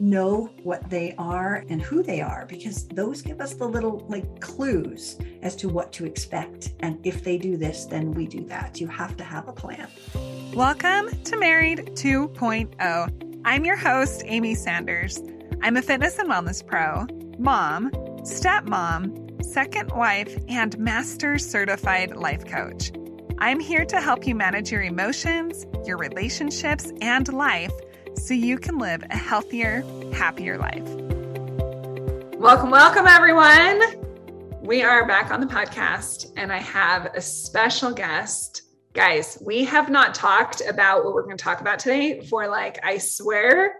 know what they are and who they are because those give us the little like clues as to what to expect. And if they do this, then we do that. You have to have a plan. Welcome to Married 2.0. I'm your host, Amy Sanders. I'm a fitness and wellness pro, mom, stepmom, second wife, and master certified life coach. I'm here to help you manage your emotions, your relationships, and life so you can live a healthier, happier life. Welcome, welcome, everyone. We are back on the podcast, and I have a special guest. Guys, we have not talked about what we're going to talk about today for like, I swear,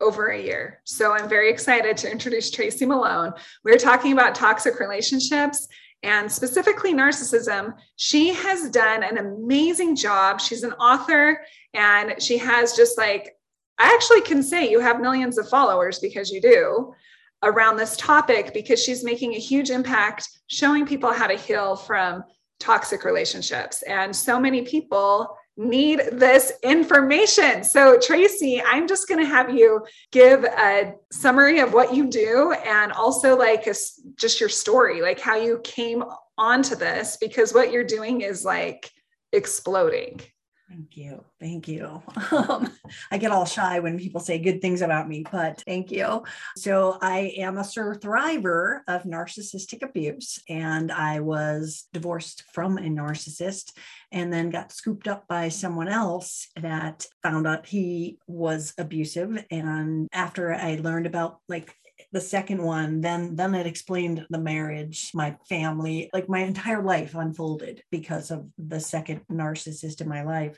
over a year. So I'm very excited to introduce Tracy Malone. We're talking about toxic relationships and specifically narcissism. She has done an amazing job. She's an author and she has just like I actually can say you have millions of followers because you do around this topic because she's making a huge impact showing people how to heal from toxic relationships. And so many people need this information. So, Tracy, I'm just going to have you give a summary of what you do and also like a, just your story, like how you came onto this, because what you're doing is like exploding. Thank you. Thank you. Um, I get all shy when people say good things about me, but thank you. So, I am a survivor of narcissistic abuse, and I was divorced from a narcissist and then got scooped up by someone else that found out he was abusive. And after I learned about like the second one then then it explained the marriage my family like my entire life unfolded because of the second narcissist in my life.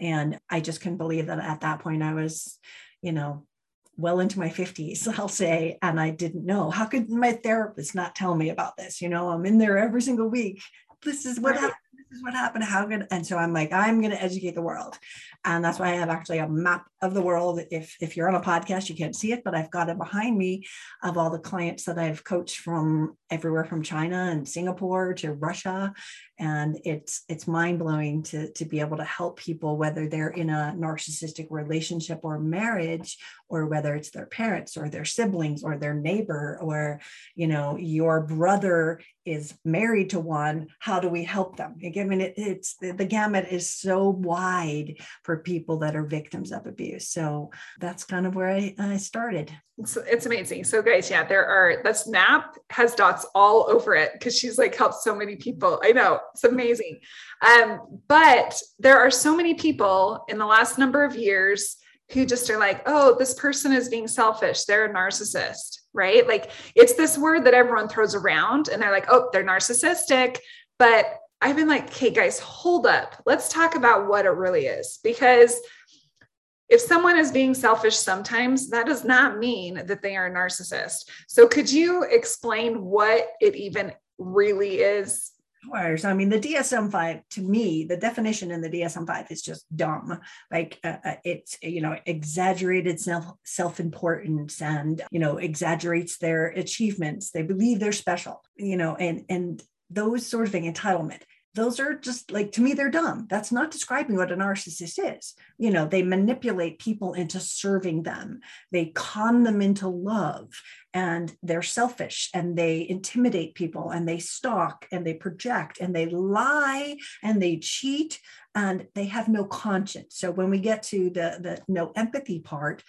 And i just couldn't believe that at that point i was you know well into my 50s i'll say and i didn't know. How could my therapist not tell me about this? You know i'm in there every single week this is what right. happened this is what happened how good and so i'm like i'm going to educate the world. And that's why i have actually a map of the world. If if you're on a podcast you can't see it but i've got it behind me of all the clients that i've coached from everywhere from china and singapore to russia. And it's it's mind-blowing to to be able to help people whether they're in a narcissistic relationship or marriage or whether it's their parents or their siblings or their neighbor or you know your brother is married to one how do we help them i mean it, it's the, the gamut is so wide for people that are victims of abuse so that's kind of where i, I started it's, it's amazing. So, guys, yeah, there are this map has dots all over it because she's like helped so many people. I know it's amazing. Um, but there are so many people in the last number of years who just are like, oh, this person is being selfish. They're a narcissist, right? Like it's this word that everyone throws around and they're like, oh, they're narcissistic. But I've been like, okay, guys, hold up. Let's talk about what it really is because if someone is being selfish sometimes, that does not mean that they are a narcissist. So, could you explain what it even really is? I mean, the DSM 5, to me, the definition in the DSM 5 is just dumb. Like uh, uh, it's, you know, exaggerated self self importance and, you know, exaggerates their achievements. They believe they're special, you know, and, and, those sort of entitlement those are just like to me they're dumb. That's not describing what a narcissist is. You know they manipulate people into serving them. They con them into love and they're selfish and they intimidate people and they stalk and they project and they lie and they cheat and they have no conscience. So when we get to the the no empathy part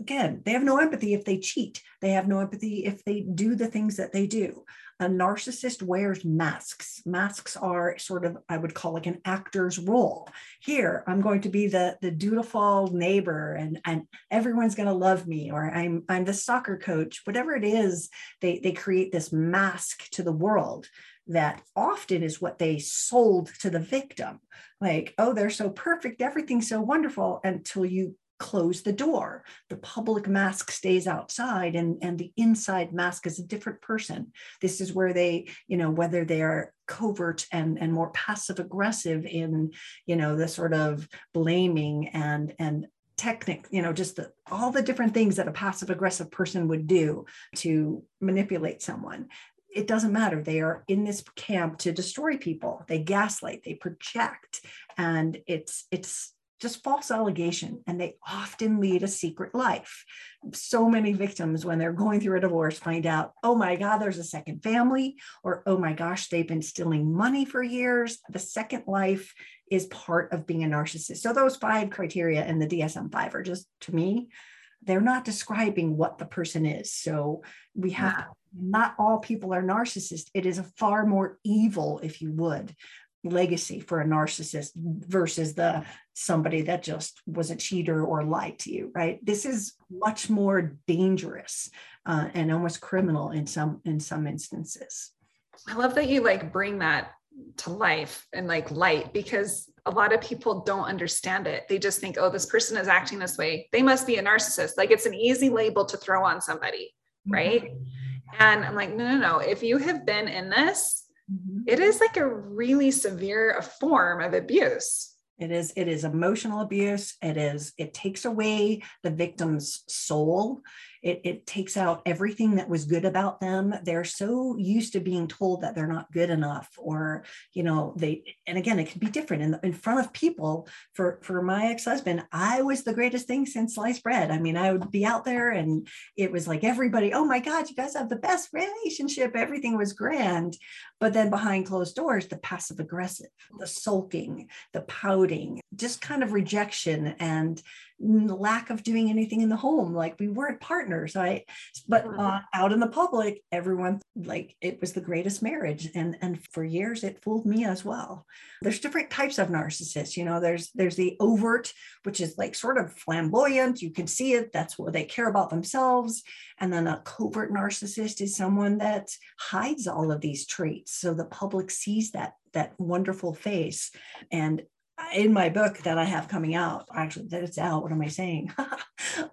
again they have no empathy if they cheat they have no empathy if they do the things that they do a narcissist wears masks. Masks are sort of, I would call like an actor's role. Here, I'm going to be the, the dutiful neighbor and, and everyone's going to love me, or I'm, I'm the soccer coach, whatever it is, they, they create this mask to the world that often is what they sold to the victim. Like, oh, they're so perfect, everything's so wonderful until you close the door. The public mask stays outside and, and the inside mask is a different person. This is where they, you know, whether they are covert and, and more passive aggressive in, you know, the sort of blaming and, and technique, you know, just the, all the different things that a passive aggressive person would do to manipulate someone it doesn't matter. They are in this camp to destroy people. They gaslight, they project, and it's it's just false allegation and they often lead a secret life. So many victims when they're going through a divorce find out oh my god there's a second family or oh my gosh they've been stealing money for years. The second life is part of being a narcissist. So those five criteria in the dsm-5 are just to me they're not describing what the person is. So we have not all people are narcissists. It is a far more evil if you would legacy for a narcissist versus the somebody that just was a cheater or lied to you right? This is much more dangerous uh, and almost criminal in some in some instances. I love that you like bring that to life and like light because a lot of people don't understand it. They just think oh this person is acting this way. They must be a narcissist. Like it's an easy label to throw on somebody right? Mm-hmm. and i'm like no no no. If you have been in this mm-hmm. it is like a really severe form of abuse it is it is emotional abuse. It is it takes away the victim's soul. It, it takes out everything that was good about them. They're so used to being told that they're not good enough or you know they and again it can be different in, in front of people. For for my ex-husband i was the greatest thing since sliced bread. I mean i would be out there and it was like everybody oh my god you guys have the best relationship. Everything was grand. But then behind closed doors the passive aggressive the sulking the pouting just kind of rejection and lack of doing anything in the home like we weren't partners i but uh, out in the public everyone like it was the greatest marriage and and for years it fooled me as well. There's different types of narcissists you know there's there's the overt which is like sort of flamboyant you can see it that's where they care about themselves and then a covert narcissist is someone that hides all of these traits so the public sees that that wonderful face and in my book that I have coming out, actually, that it's out. What am I saying?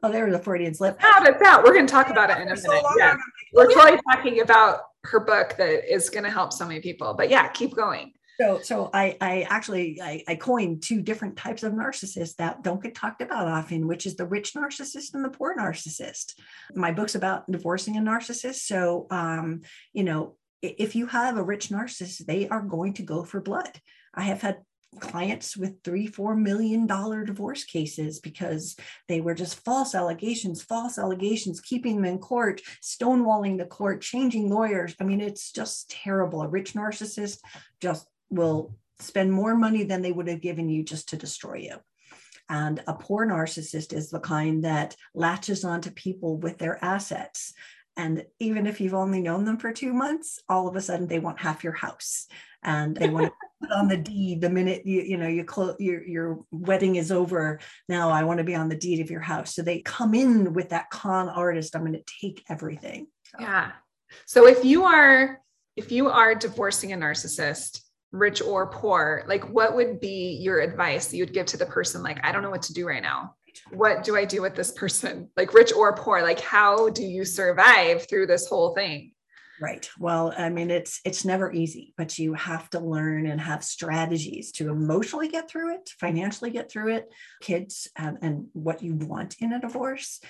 oh, there was a Freudian slip. Out, it's out. We're going to talk about it in a minute. Yeah. We're totally talking about her book that is going to help so many people. But yeah, keep going. So, so I, I actually I, I coined two different types of narcissists that don't get talked about often, which is the rich narcissist and the poor narcissist. My book's about divorcing a narcissist. So, um, you know, if you have a rich narcissist, they are going to go for blood. I have had clients with three, four million dollar divorce cases because they were just false allegations, false allegations, keeping them in court, stonewalling the court, changing lawyers. I mean, it's just terrible. A rich narcissist just will spend more money than they would have given you just to destroy you. And a poor narcissist is the kind that latches onto people with their assets. And even if you've only known them for two months, all of a sudden they want half your house and they want to put on the deed the minute you you know close your your wedding is over. Now i want to be on the deed of your house. So they come in with that con artist i'm going to take everything. So. yeah. So if you are if you are divorcing a narcissist rich or poor like what would be your advice that you'd give to the person like i don't know what to do right now. What do i do with this person? Like rich or poor like how do you survive through this whole thing Right. Well, I mean, it's it's never easy, but you have to learn and have strategies to emotionally get through it, financially get through it, kids, um, and what you want in a divorce.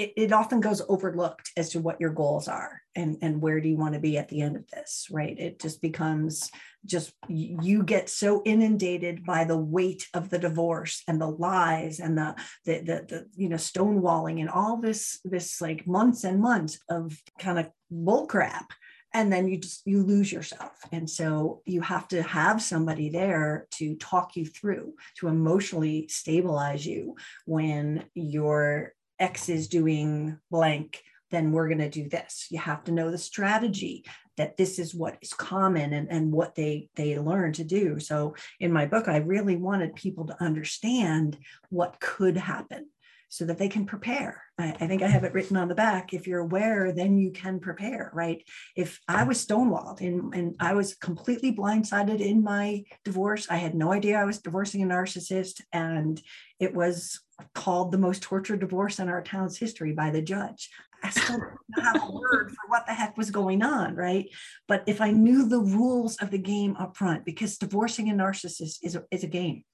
It, it often goes overlooked as to what your goals are and and where do you want to be at the end of this. Right. It just becomes just you get so inundated by the weight of the divorce and the lies and the the the, the you know stonewalling and all this this like months and months of kind of bull crap and then you just you lose yourself and so you have to have somebody there to talk you through to emotionally stabilize you when your ex is doing blank then we're going to do this you have to know the strategy that this is what is common and, and what they they learn to do so in my book i really wanted people to understand what could happen so that they can prepare. I, I, think I have it written on the back. If you're aware, then you can prepare, right? If I was stonewalled and, and I was completely blindsided in my divorce, I had no idea I was divorcing a narcissist, and it was called the most tortured divorce in our town's history by the judge. I still don't have a word for what the heck was going on, right? But if I knew the rules of the game up front, because divorcing a narcissist is a, is a game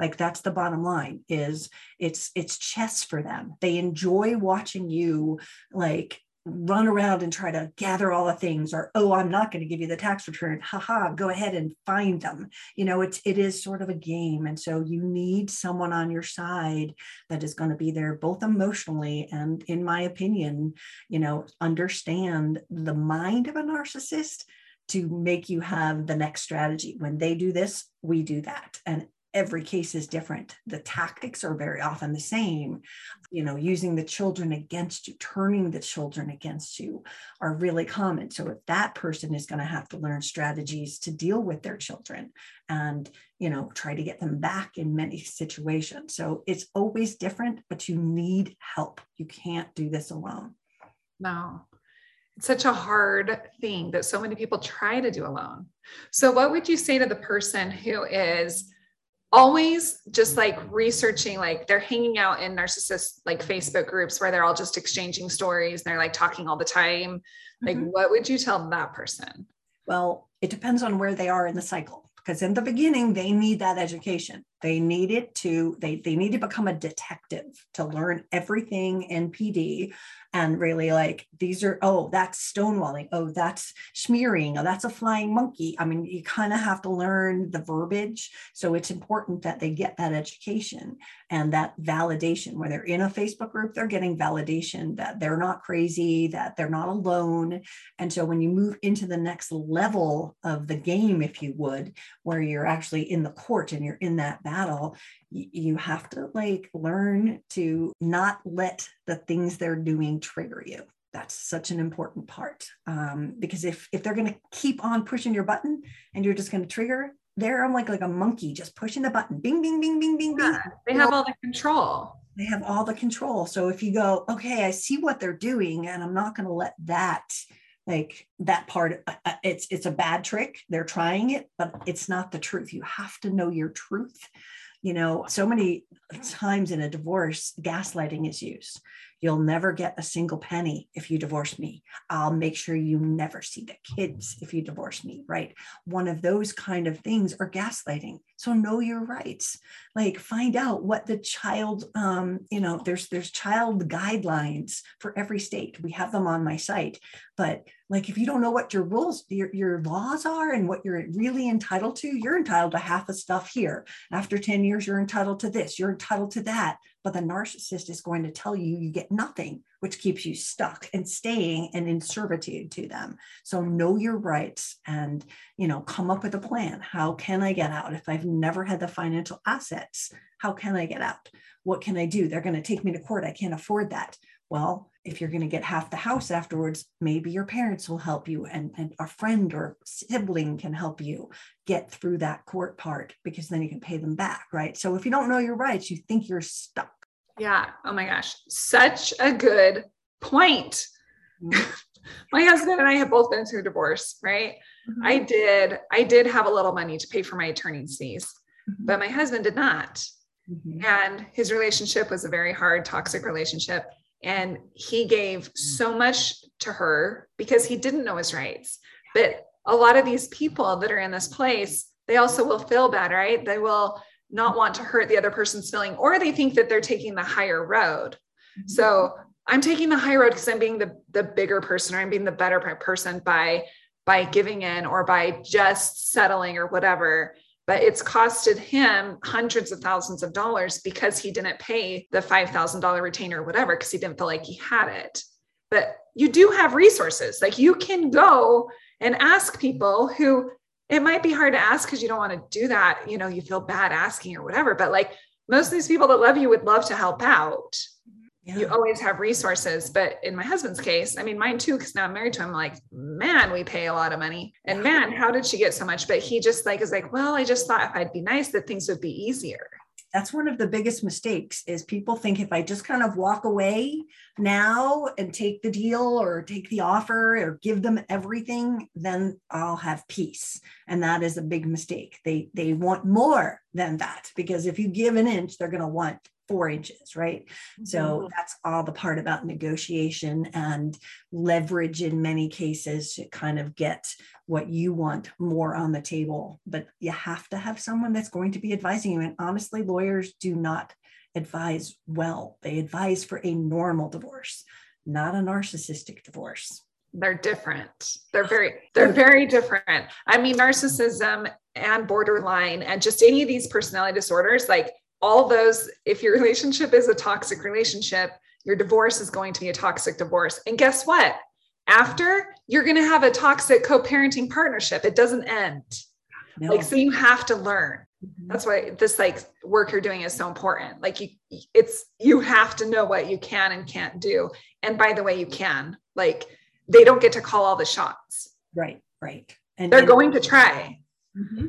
like that's the bottom line is it's it's chess for them they enjoy watching you like run around and try to gather all the things or oh i'm not going to give you the tax return. Haha go ahead and find them. You know it's it is sort of a game and so you need someone on your side that is going to be there both emotionally and in my opinion you know understand the mind of a narcissist to make you have the next strategy. When they do this we do that. And every case is different. The tactics are very often the same. You know, using the children against you, turning the children against you are really common. So if that person is going to have to learn strategies to deal with their children and, you know, try to get them back in many situations. So it's always different, but you need help. You can't do this alone. No. It's such a hard thing that so many people try to do alone. So, what would you say to the person who is always just like researching like they're hanging out in narcissist like facebook groups where they're all just exchanging stories and they're like talking all the time. Like mm-hmm. what would you tell that person? Well it depends on where they are in the cycle because in the beginning they need that education they need it to they, they need to become a detective to learn everything NPD and really like these are oh that's stonewalling. Oh that's smearing. Oh that's a flying monkey. I mean you kind of have to learn the verbiage. So it's important that they get that education and that validation. Where they're in a facebook group they're getting validation that they're not crazy that they're not alone. And so when you move into the next level of the game if you would where you're actually in the court and you're in that battle you have to like learn to not let the things they're doing trigger you. That's such an important part um, because if if they're going to keep on pushing your button and you're just going to trigger they're like like a monkey just pushing the button. Bing bing bing bing bing bing. They have all the control. They have all the control. So if you go okay i see what they're doing and i'm not going to let that like that part uh, uh, it's it's a bad trick. They're trying it but it's not the truth. You have to know your truth. You know so many times in a divorce gaslighting is used You'll never get a single penny if you divorce me. I'll make sure you never see the kids if you divorce me, right? One of those kind of things are gaslighting. So know your rights. Like find out what the child, um, you know, there's there's child guidelines for every state. We have them on my site. But like if you don't know what your rules, your, your laws are and what you're really entitled to, you're entitled to half the stuff here. After 10 years, you're entitled to this, you're entitled to that but the narcissist is going to tell you you get nothing, which keeps you stuck and staying and in servitude to them. So know your rights and, you know, come up with a plan. How can I get out? If I've never had the financial assets, how can I get out? What can I do? They're going to take me to court. I can't afford that. Well, if you're going to get half the house afterwards, maybe your parents will help you and, and a friend or sibling can help you get through that court part because then you can pay them back, right? So if you don't know your rights, you think you're stuck. Yeah. Oh my gosh. Such a good point. Mm-hmm. my husband and I have both been through divorce, right? Mm-hmm. I did, I did have a little money to pay for my attorney's fees, mm-hmm. but my husband did not. Mm-hmm. And his relationship was a very hard, toxic relationship and he gave so much to her because he didn't know his rights. But a lot of these people that are in this place they also will feel bad right? They will not want to hurt the other person's feeling or they think that they're taking the higher road. Mm-hmm. so i'm taking the high road because i'm being the the bigger person or i'm being the better person by by giving in or by just settling or whatever but it's costed him hundreds of thousands of dollars because he didn't pay the $5,000 retainer or whatever because he didn't feel like he had it. But you do have resources. Like you can go and ask people who it might be hard to ask because you don't want to do that. You know, you feel bad asking or whatever. But like most of these people that love you would love to help out yeah. you always have resources. But in my husband's case, I mean, mine too, because now I'm married to him, like, man, we pay a lot of money. And man, how did she get so much? But he just like is like, well, I just thought if I'd be nice, that things would be easier. That's one of the biggest mistakes is people think if I just kind of walk away now and take the deal or take the offer or give them everything, then I'll have peace. And that is a big mistake. They they want more than that because if you give an inch, they're going to want four inches, right? Mm-hmm. So that's all the part about negotiation and leverage in many cases to kind of get what you want more on the table. But you have to have someone that's going to be advising you. And honestly, lawyers do not advise well, they advise for a normal divorce not a narcissistic divorce they're different they're very they're very different i mean narcissism and borderline and just any of these personality disorders like all those if your relationship is a toxic relationship your divorce is going to be a toxic divorce. And guess what? After you're going to have a toxic co-parenting partnership. It doesn't end. No. like so you have to learn. Mm-hmm. that's why this like work you're doing is so important. Like you it's you have to know what you can and can't do. And by the way you can. Like they don't get to call all the shots. Right right. And they're and, going to try. Mm-hmm.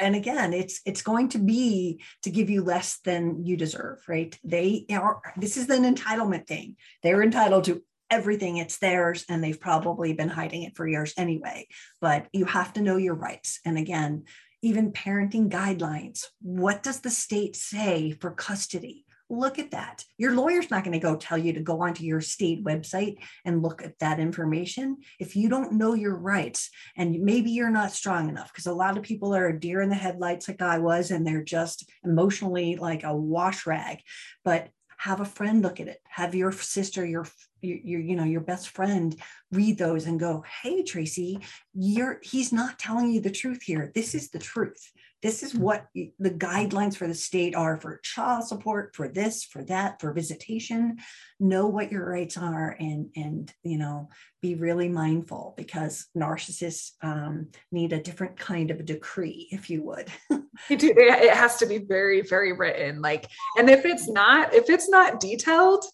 And again it's it's going to be to give you less than you deserve right? They are this is an entitlement thing. They're entitled to everything. It's theirs and they've probably been hiding it for years anyway. But you have to know your rights. And again even parenting guidelines what does the state say for custody look at that. Your lawyer's not going to go tell you to go onto your state website and look at that information if you don't know your rights and maybe you're not strong enough because a lot of people are a deer in the headlights like I was and they're just emotionally like a wash rag. But have a friend look at it. Have your sister, your your, you know your best friend read those and go hey tracy you're he's not telling you the truth here this is the truth this is what the guidelines for the state are for child support for this for that for visitation. Know what your rights are and and you know be really mindful because narcissists um, need a different kind of a decree if you would. It has to be very very written like and if it's not if it's not detailed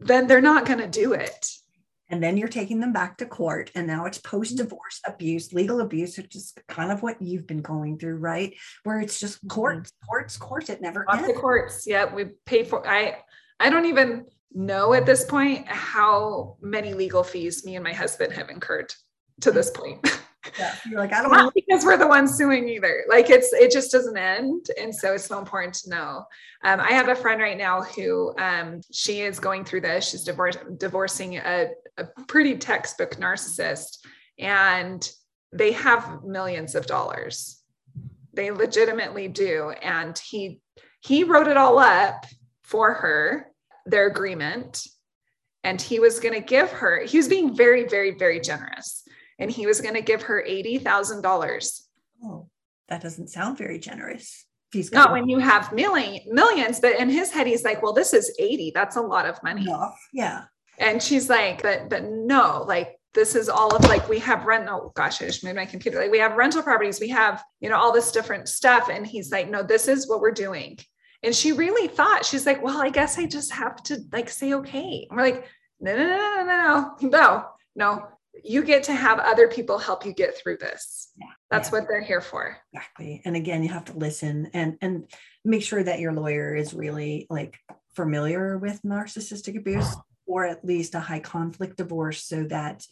then they're not going to do it and then you're taking them back to court and now it's post divorce abuse legal abuse which is kind of what you've been going through right? Where it's just mm-hmm. courts courts courts it never Lots ends. courts. Yeah we pay for i i don't even know at this point how many legal fees me and my husband have incurred to this point yeah, you're like i don't Not because we're the ones suing either. Like it's it just doesn't end and so it's so important to know. Um, i have a friend right now who um, she is going through this. She's divorce, divorcing a, a pretty textbook narcissist and they have millions of dollars. They legitimately do and he he wrote it all up for her their agreement and he was going to give her he was being very very very generous and he was going to give her $80,000. Oh, that doesn't sound very generous. Not when you have million, millions, but in his head, he's like, well, this is 80. That's a lot of money. Yeah. yeah. And she's like, but, but no, like this is all of like, we have rent. Oh gosh, I just moved my computer. Like we have rental properties. We have, you know, all this different stuff. And he's like, no, this is what we're doing. And she really thought, she's like, well, I guess I just have to like say, okay. And we're like, no, no, no, no, no, no, no, you get to have other people help you get through this. Yeah, That's yeah. what they're here for. Exactly. And again, you have to listen and and make sure that your lawyer is really like familiar with narcissistic abuse or at least a high conflict divorce so that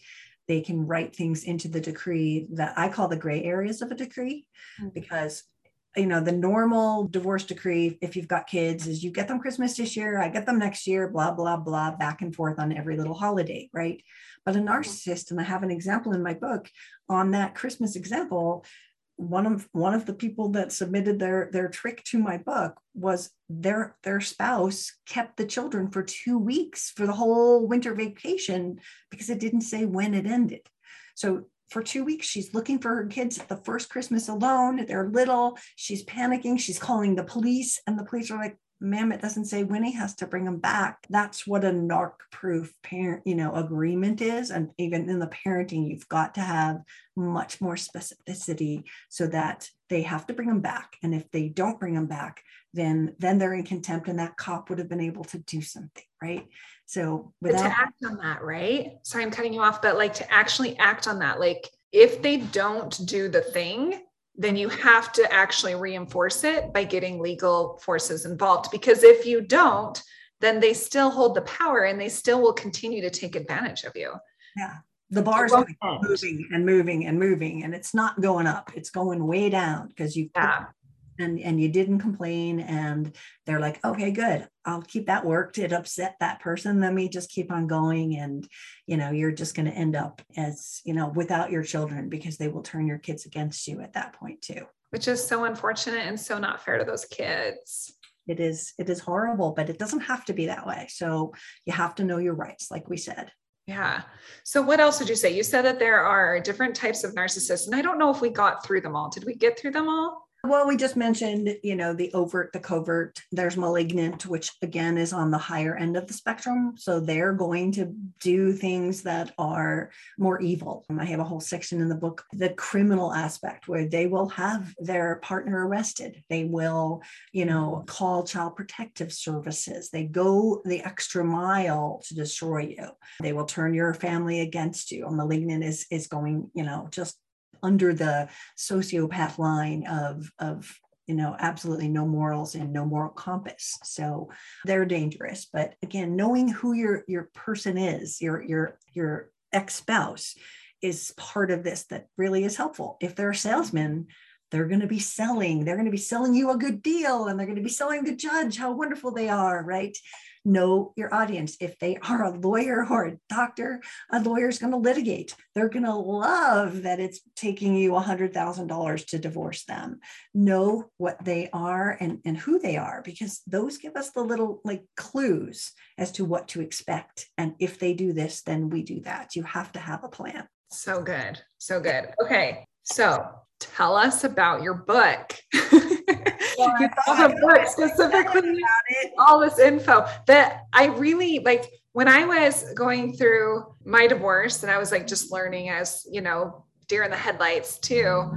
they can write things into the decree that I call the gray areas of a decree mm-hmm. because you know the normal divorce decree if you've got kids is you get them christmas this year i get them next year blah blah blah back and forth on every little holiday right? But a narcissist and i have an example in my book. On that christmas example one of one of the people that submitted their their trick to my book was their their spouse kept the children for two weeks for the whole winter vacation because it didn't say when it ended. So for two weeks. She's looking for her kids at the first Christmas alone. They're little. She's panicking. She's calling the police, and the police are like, ma'am, it doesn't say Winnie has to bring them back. That's what a narc proof parent, you know, agreement is. And even in the parenting, you've got to have much more specificity so that they have to bring them back. And if they don't bring them back, then then they're in contempt and that cop would have been able to do something, right? So without to act on that, right? Sorry, I'm cutting you off, but like to actually act on that, like if they don't do the thing, then you have to actually reinforce it by getting legal forces involved. Because if you don't, then they still hold the power and they still will continue to take advantage of you. Yeah. The bar's are moving and moving and moving, and it's not going up. It's going way down because you yeah and and you didn't complain and they're like okay good i'll keep that worked it upset that person let me just keep on going and you know you're just going to end up as you know without your children because they will turn your kids against you at that point too which is so unfortunate and so not fair to those kids it is it is horrible but it doesn't have to be that way so you have to know your rights like we said yeah. So what else did you say? You said that there are different types of narcissists, and I don't know if we got through them all. Did we get through them all? Well, we just mentioned, you know, the overt, the covert. There's malignant, which again is on the higher end of the spectrum. So they're going to do things that are more evil. I have a whole section in the book, the criminal aspect, where they will have their partner arrested. They will, you know, call child protective services. They go the extra mile to destroy you. They will turn your family against you. A malignant is is going, you know, just under the sociopath line of, of you know absolutely no morals and no moral compass. So they're dangerous. But again knowing who your your person is your your your ex-spouse is part of this that really is helpful. If they're a salesman they're going to be selling. They're going to be selling you a good deal and they're going to be selling the judge how wonderful they are right know your audience. If they are a lawyer or a doctor, a lawyer is going to litigate. They're going to love that it's taking you $100,000 to divorce them. Know what they are and, and who they are, because those give us the little like clues as to what to expect. And if they do this, then we do that. You have to have a plan. So good. So good. Okay. So tell us about your book. you have a book specifically all this info that I really like when I was going through my divorce and I was like just learning as, you know, deer in the headlights too.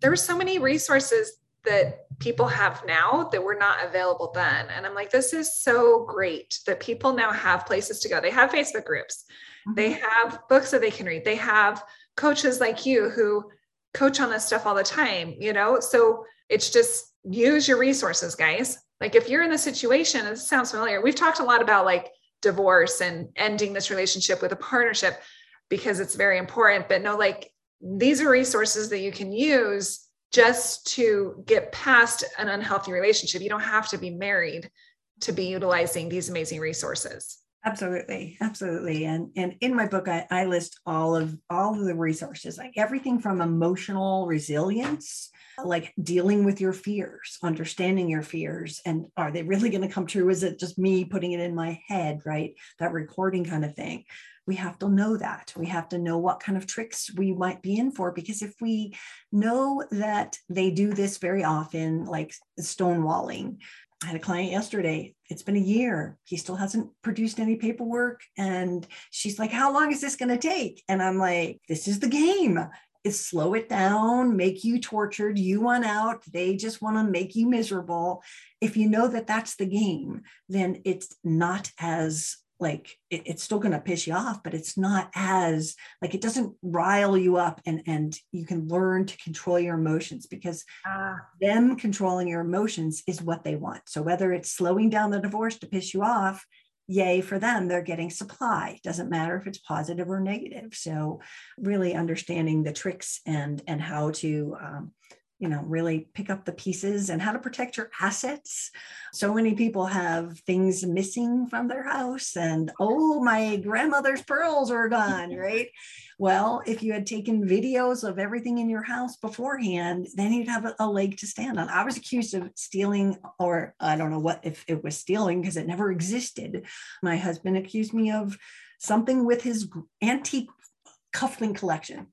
There were so many resources that people have now that were not available then. And I'm like, this is so great that people now have places to go. They have Facebook groups, mm-hmm. they have books that they can read, they have coaches like you who coach on this stuff all the time, you know? So it's just use your resources, guys. Like if you're in the situation, it sounds familiar. We've talked a lot about like divorce and ending this relationship with a partnership because it's very important. But no, like these are resources that you can use just to get past an unhealthy relationship. You don't have to be married to be utilizing these amazing resources. Absolutely, absolutely. And and in my book, I, I list all of all of the resources, like everything from emotional resilience like dealing with your fears, understanding your fears, and are they really going to come true? Is it just me putting it in my head, right? That recording kind of thing. We have to know that. We have to know what kind of tricks we might be in for, because if we know that they do this very often, like stonewalling, I had a client yesterday. It's been a year. He still hasn't produced any paperwork. And she's like, How long is this going to take? And I'm like, This is the game is slow it down, make you tortured. You want out. They just want to make you miserable. If you know that that's the game, then it's not as like it, it's still going to piss you off but it's not as like it doesn't rile you up and and you can learn to control your emotions because ah. them controlling your emotions is what they want. So whether it's slowing down the divorce to piss you off yay for them they're getting supply. Doesn't matter if it's positive or negative. So really understanding the tricks and and how to um, you know really pick up the pieces and how to protect your assets. So many people have things missing from their house and oh my grandmother's pearls are gone right? Well if you had taken videos of everything in your house beforehand then you'd have a, a leg to stand on. I was accused of stealing or i don't know what if it was stealing because it never existed. My husband accused me of something with his antique cufflink collection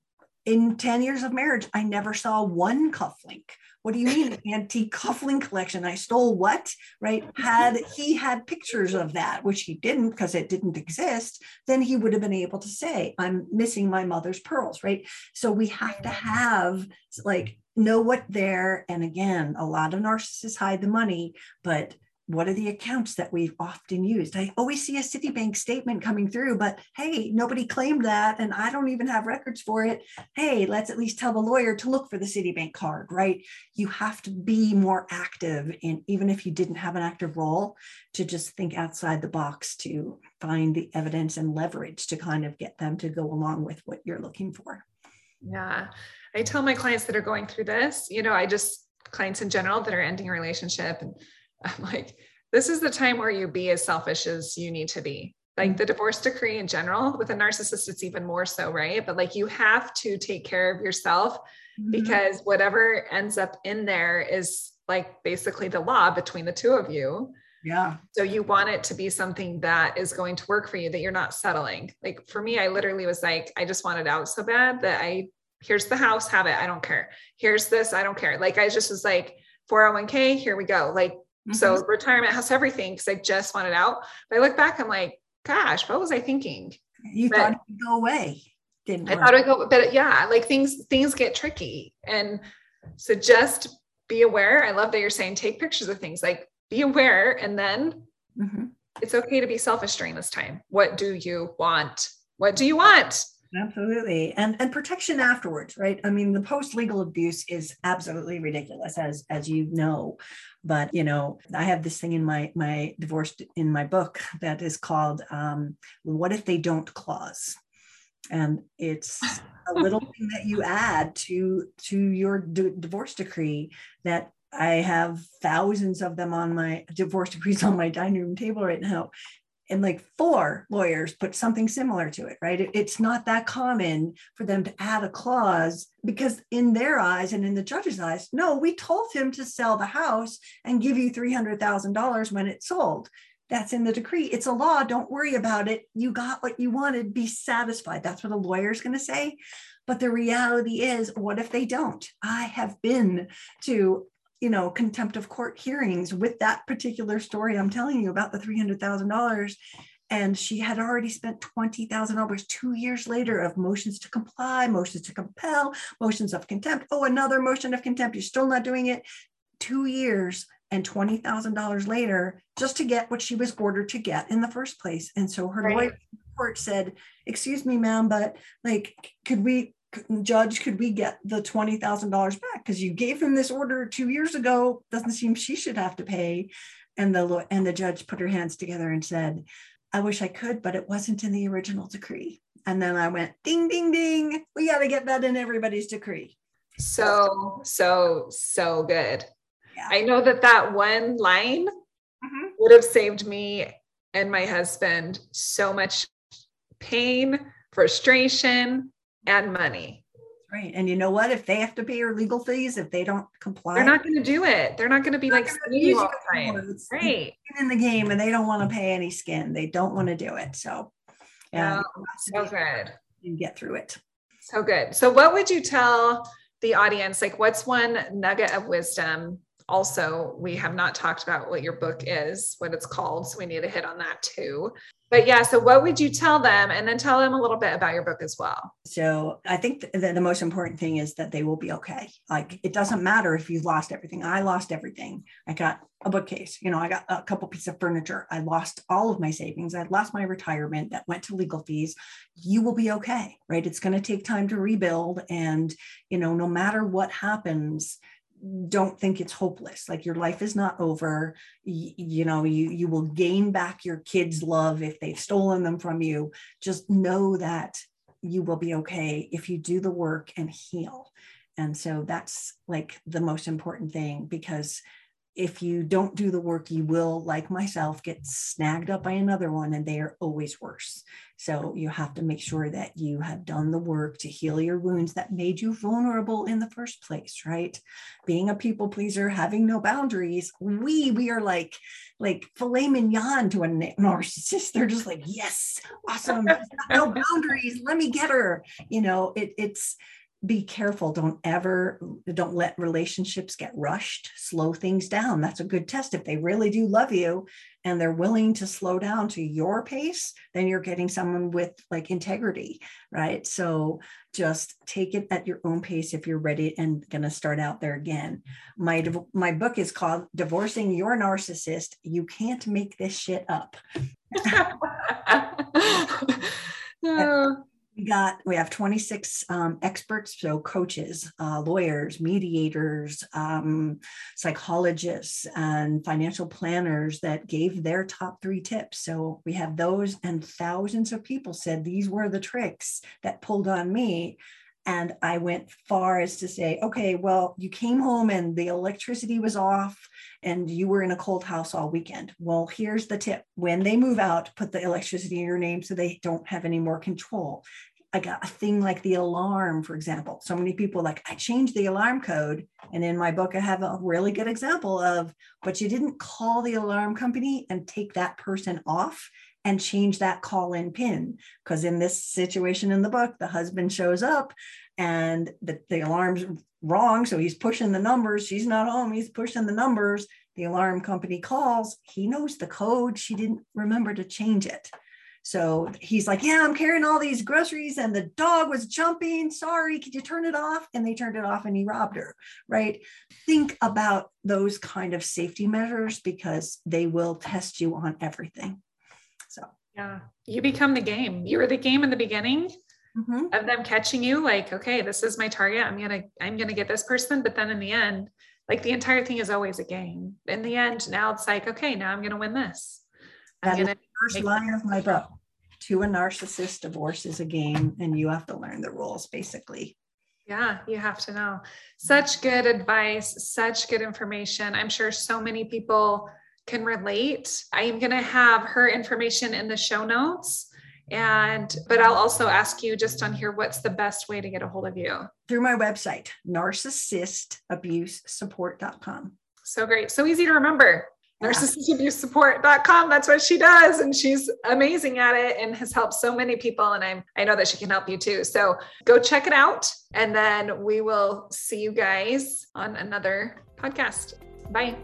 in 10 years of marriage, I never saw one cufflink. What do you mean antique cufflink collection? I stole what? Right? Had he had pictures of that, which he didn't because it didn't exist, then he would have been able to say, I'm missing my mother's pearls, right? So we have to have like know what they're, and again, a lot of narcissists hide the money, but what are the accounts that we've often used? I always see a Citibank statement coming through, but hey, nobody claimed that, and I don't even have records for it. Hey, let's at least tell the lawyer to look for the Citibank card, right? You have to be more active, and even if you didn't have an active role, to just think outside the box to find the evidence and leverage to kind of get them to go along with what you're looking for. Yeah. I tell my clients that are going through this, you know, I just clients in general that are ending a relationship and I'm like, this is the time where you be as selfish as you need to be. Like the divorce decree in general, with a narcissist, it's even more so, right? But like you have to take care of yourself mm-hmm. because whatever ends up in there is like basically the law between the two of you. Yeah. So you want it to be something that is going to work for you, that you're not settling. Like for me, I literally was like, I just wanted out so bad that I, here's the house, have it. I don't care. Here's this, I don't care. Like I just was like, 401k, here we go. Like, mm-hmm. so retirement has everything because I just wanted out. But I look back, I'm like, gosh, what was I thinking? You but thought it would go away. Didn't I work. thought it would go, but yeah, like things, things get tricky. And so just be aware. I love that you're saying take pictures of things like be aware and then mm-hmm. it's okay to be selfish during this time. What do you want? What do you want? Absolutely. And and protection afterwards, right? I mean, the post-legal abuse is absolutely ridiculous as as you know. But you know, I have this thing in my my divorce in my book that is called um, what if they don't clause. And it's a little thing that you add to to your d- divorce decree that I have thousands of them on my divorce decrees on my dining room table right now. And like four lawyers put something similar to it, right? It, it's not that common for them to add a clause because, in their eyes and in the judge's eyes, no, we told him to sell the house and give you $300,000 when it sold. That's in the decree. It's a law. Don't worry about it. You got what you wanted. Be satisfied. That's what a lawyer is going to say. But the reality is, what if they don't? I have been to you know contempt of court hearings with that particular story i'm telling you about the $300000 and she had already spent $20,000 two years later of motions to comply, motions to compel, motions of contempt. Oh, another motion of contempt. You're still not doing it. Two years and $20,000 later just to get what she was ordered to get in the first place. And so her right. lawyer court said, Excuse me, ma'am, but like, could we judge could we get the $20000 back? Because you gave him this order two years ago doesn't seem she should have to pay. And the and the judge put her hands together and said i wish i could but it wasn't in the original decree. And then i went ding ding ding. We got to get that in everybody's decree. So so so good. Yeah. i know that that one line mm-hmm. would have saved me and my husband so much pain frustration and money. Right. And you know what? If they have to pay your legal fees, if they don't comply, they're not going to do it. They're not going to be like you all time. Right. In the game and they don't want to pay any skin. They don't want to do it. So, yeah. Oh, so good. And get through it. So good. So, what would you tell the audience? Like, what's one nugget of wisdom? Also, we have not talked about what your book is, what it's called. So, we need to hit on that too. But yeah so what would you tell them? And then tell them a little bit about your book as well. So i think that the most important thing is that they will be okay. Like it doesn't matter if you've lost everything. I lost everything. I got a bookcase you know i got a couple pieces of furniture. I lost all of my savings. I lost my retirement that went to legal fees. You will be okay right? It's going to take time to rebuild. And you know no matter what happens don't think it's hopeless like your life is not over. You, you, know you you will gain back your kids love if they've stolen them from you. Just know that you will be okay if you do the work and heal. And so that's like the most important thing because if you don't do the work, you will, like myself, get snagged up by another one, and they are always worse. So you have to make sure that you have done the work to heal your wounds that made you vulnerable in the first place, right? Being a people pleaser, having no boundaries, we we are like like filet mignon to a narcissist. They're just like, yes, awesome, no boundaries. Let me get her. You know, it, it's be careful. Don't ever don't let relationships get rushed. Slow things down. That's a good test. If they really do love you and they're willing to slow down to your pace then you're getting someone with like integrity right? So just take it at your own pace if you're ready and going to start out there again. My my book is called divorcing your narcissist you can't make this shit up. No oh. We got we have 26 um, experts so coaches uh, lawyers mediators um, psychologists and financial planners that gave their top three tips. So we have those and thousands of people said these were the tricks that pulled on me. And I went far as to say, okay, well, you came home and the electricity was off and you were in a cold house all weekend. Well, here's the tip. When they move out, put the electricity in your name so they don't have any more control like a, a thing like the alarm, for example. So many people like, I changed the alarm code. And in my book, I have a really good example of, but you didn't call the alarm company and take that person off and change that call in pin. Because in this situation in the book, the husband shows up and the, the alarm's wrong. So he's pushing the numbers. She's not home. He's pushing the numbers. The alarm company calls. He knows the code. She didn't remember to change it. So he's like, Yeah, I'm carrying all these groceries and the dog was jumping. Sorry, could you turn it off? And they turned it off and he robbed her, right? Think about those kind of safety measures because they will test you on everything. So, yeah, you become the game. You were the game in the beginning. Mm-hmm. Of them catching you, like, okay, this is my target. I'm gonna, I'm gonna get this person. But then in the end, like the entire thing is always a game. In the end, now it's like, okay, now I'm gonna win this. I'm gonna first line of my book. To a narcissist, divorce is a game, and you have to learn the rules basically. Yeah, you have to know. Such good advice, such good information. I'm sure so many people can relate. I am going to have her information in the show notes. And, but I'll also ask you just on here what's the best way to get a hold of you? Through my website, narcissistabusesupport.com. So great. So easy to remember narcissistabusesupport.com. That's what she does. And she's amazing at it and has helped so many people. And I'm, I know that she can help you too. So go check it out. And then we will see you guys on another podcast. Bye.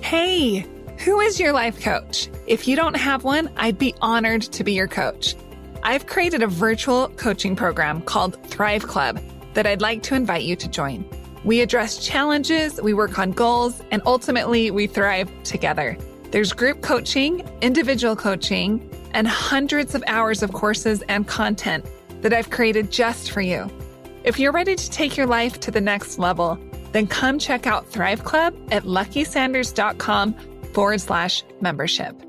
Hey, who is your life coach? If you don't have one, I'd be honored to be your coach. I've created a virtual coaching program called Thrive Club that I'd like to invite you to join. We address challenges, we work on goals, and ultimately we thrive together. There's group coaching, individual coaching, and hundreds of hours of courses and content that I've created just for you. If you're ready to take your life to the next level, then come check out Thrive Club at luckysanders.com forward slash membership.